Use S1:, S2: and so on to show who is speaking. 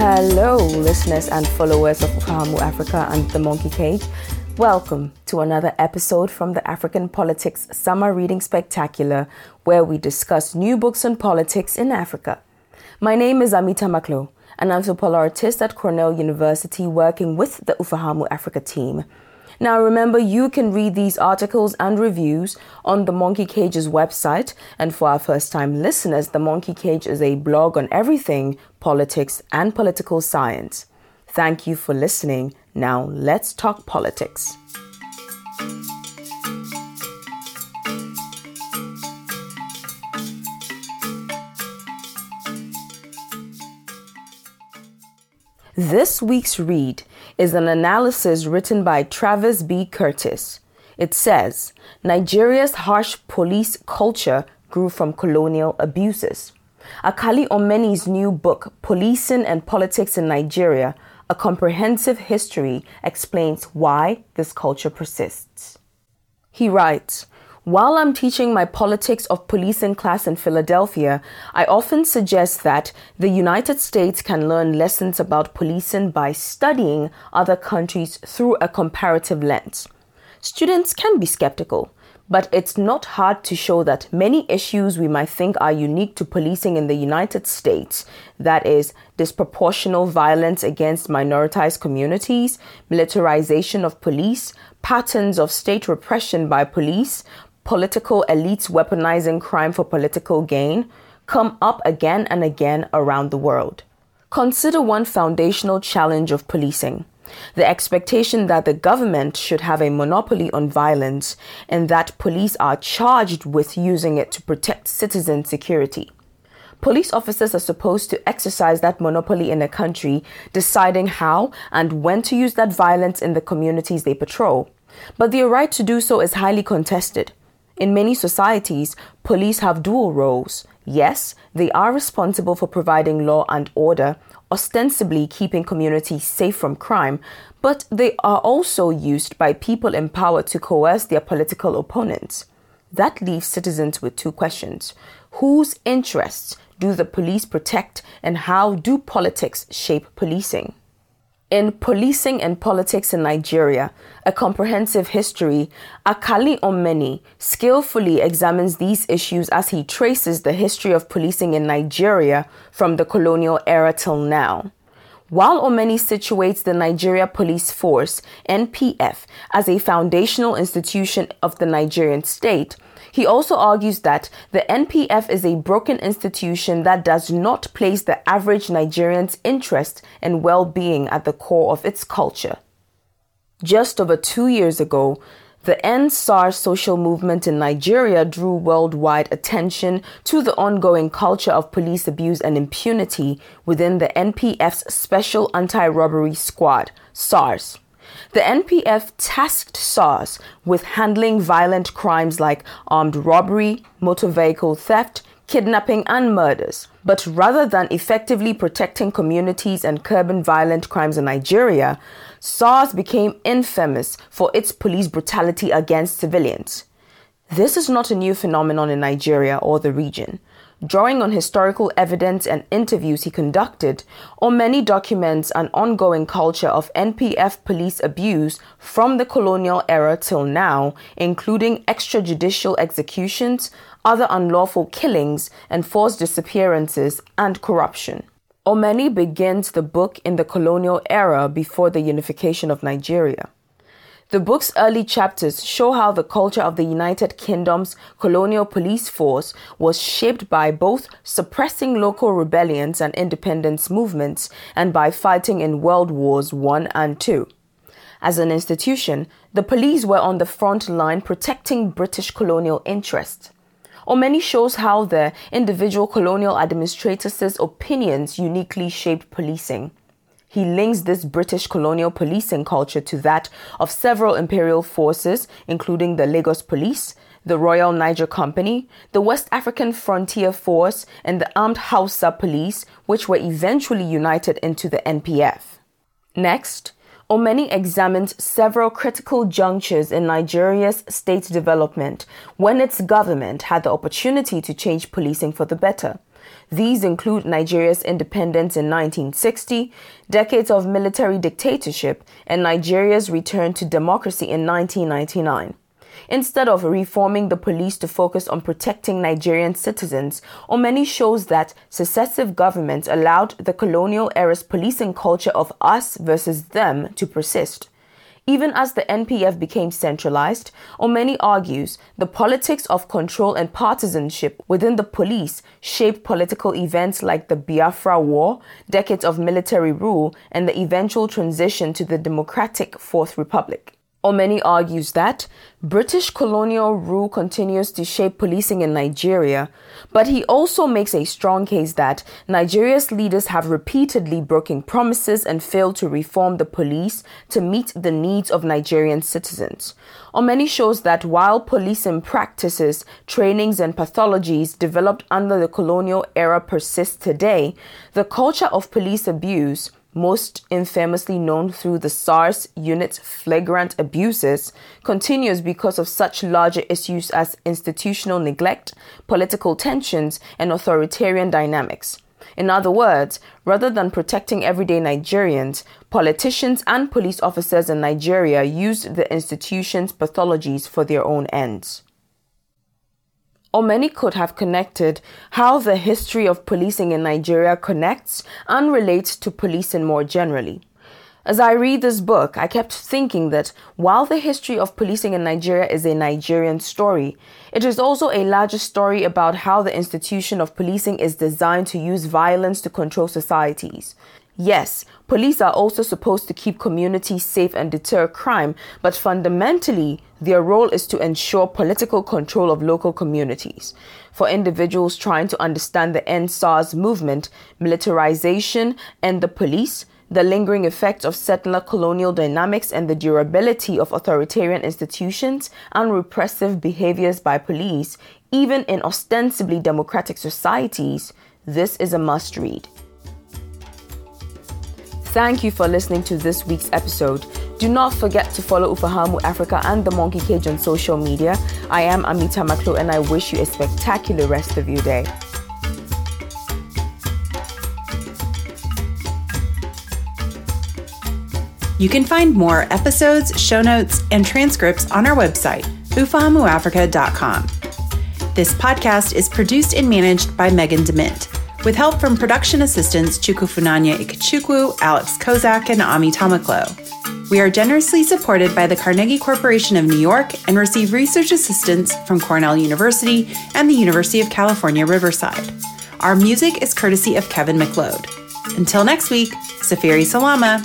S1: Hello, listeners and followers of Ufahamu Africa and the Monkey Cage. Welcome to another episode from the African Politics Summer Reading Spectacular, where we discuss new books on politics in Africa. My name is Amita Maklo, an anthropology artist at Cornell University working with the Ufahamu Africa team. Now, remember, you can read these articles and reviews on the Monkey Cage's website. And for our first time listeners, the Monkey Cage is a blog on everything politics and political science. Thank you for listening. Now, let's talk politics. This week's read is an analysis written by Travis B. Curtis. It says Nigeria's harsh police culture grew from colonial abuses. Akali Omeni's new book, Policing and Politics in Nigeria A Comprehensive History, explains why this culture persists. He writes, while I'm teaching my politics of policing class in Philadelphia, I often suggest that the United States can learn lessons about policing by studying other countries through a comparative lens. Students can be skeptical, but it's not hard to show that many issues we might think are unique to policing in the United States that is, disproportional violence against minoritized communities, militarization of police, patterns of state repression by police, political elites weaponizing crime for political gain come up again and again around the world. Consider one foundational challenge of policing the expectation that the government should have a monopoly on violence and that police are charged with using it to protect citizen security. Police officers are supposed to exercise that monopoly in a country, deciding how and when to use that violence in the communities they patrol. But their right to do so is highly contested. In many societies, police have dual roles. Yes, they are responsible for providing law and order, ostensibly keeping communities safe from crime, but they are also used by people in power to coerce their political opponents. That leaves citizens with two questions Whose interests do the police protect, and how do politics shape policing? In Policing and Politics in Nigeria, a comprehensive history, Akali Omeni skillfully examines these issues as he traces the history of policing in Nigeria from the colonial era till now. While Omeni situates the Nigeria Police Force, NPF, as a foundational institution of the Nigerian state, he also argues that the NPF is a broken institution that does not place the average Nigerian's interest and well being at the core of its culture. Just over two years ago, the End SARS social movement in Nigeria drew worldwide attention to the ongoing culture of police abuse and impunity within the NPF's Special Anti Robbery Squad, SARS. The NPF tasked SARS with handling violent crimes like armed robbery, motor vehicle theft, kidnapping, and murders. But rather than effectively protecting communities and curbing violent crimes in Nigeria, SARS became infamous for its police brutality against civilians. This is not a new phenomenon in Nigeria or the region. Drawing on historical evidence and interviews he conducted, Omeni documents an ongoing culture of NPF police abuse from the colonial era till now, including extrajudicial executions, other unlawful killings, and forced disappearances, and corruption. Omeni begins the book in the colonial era before the unification of Nigeria. The book's early chapters show how the culture of the United Kingdom's colonial police force was shaped by both suppressing local rebellions and independence movements and by fighting in World Wars I and II. As an institution, the police were on the front line protecting British colonial interests. Omeni shows how the individual colonial administrators' opinions uniquely shaped policing. He links this British colonial policing culture to that of several imperial forces, including the Lagos Police, the Royal Niger Company, the West African Frontier Force, and the Armed Hausa Police, which were eventually united into the NPF. Next, Omeni examined several critical junctures in Nigeria's state development when its government had the opportunity to change policing for the better. These include Nigeria's independence in 1960, decades of military dictatorship, and Nigeria's return to democracy in 1999. Instead of reforming the police to focus on protecting Nigerian citizens, Omeni shows that successive governments allowed the colonial era's policing culture of us versus them to persist. Even as the NPF became centralized, Omeni argues the politics of control and partisanship within the police shaped political events like the Biafra War, decades of military rule, and the eventual transition to the democratic Fourth Republic. Omeni argues that British colonial rule continues to shape policing in Nigeria, but he also makes a strong case that Nigeria's leaders have repeatedly broken promises and failed to reform the police to meet the needs of Nigerian citizens. Omeni shows that while policing practices, trainings, and pathologies developed under the colonial era persist today, the culture of police abuse most infamously known through the SARS unit's flagrant abuses, continues because of such larger issues as institutional neglect, political tensions, and authoritarian dynamics. In other words, rather than protecting everyday Nigerians, politicians and police officers in Nigeria used the institution's pathologies for their own ends or many could have connected how the history of policing in Nigeria connects and relates to policing more generally. As I read this book, I kept thinking that while the history of policing in Nigeria is a Nigerian story, it is also a larger story about how the institution of policing is designed to use violence to control societies. Yes, police are also supposed to keep communities safe and deter crime, but fundamentally, their role is to ensure political control of local communities. For individuals trying to understand the end SARS movement, militarization, and the police, the lingering effects of settler colonial dynamics and the durability of authoritarian institutions and repressive behaviors by police, even in ostensibly democratic societies, this is a must read. Thank you for listening to this week's episode. Do not forget to follow Ufahamu Africa and the Monkey Cage on social media. I am Amita Maklo and I wish you a spectacular rest of your day.
S2: You can find more episodes, show notes, and transcripts on our website, ufahamuafrica.com. This podcast is produced and managed by Megan DeMint with help from production assistants Chukwufunanya Ikechukwu, Alex Kozak, and Ami Tamaklo. We are generously supported by the Carnegie Corporation of New York and receive research assistance from Cornell University and the University of California, Riverside. Our music is courtesy of Kevin MacLeod. Until next week, Safiri Salama.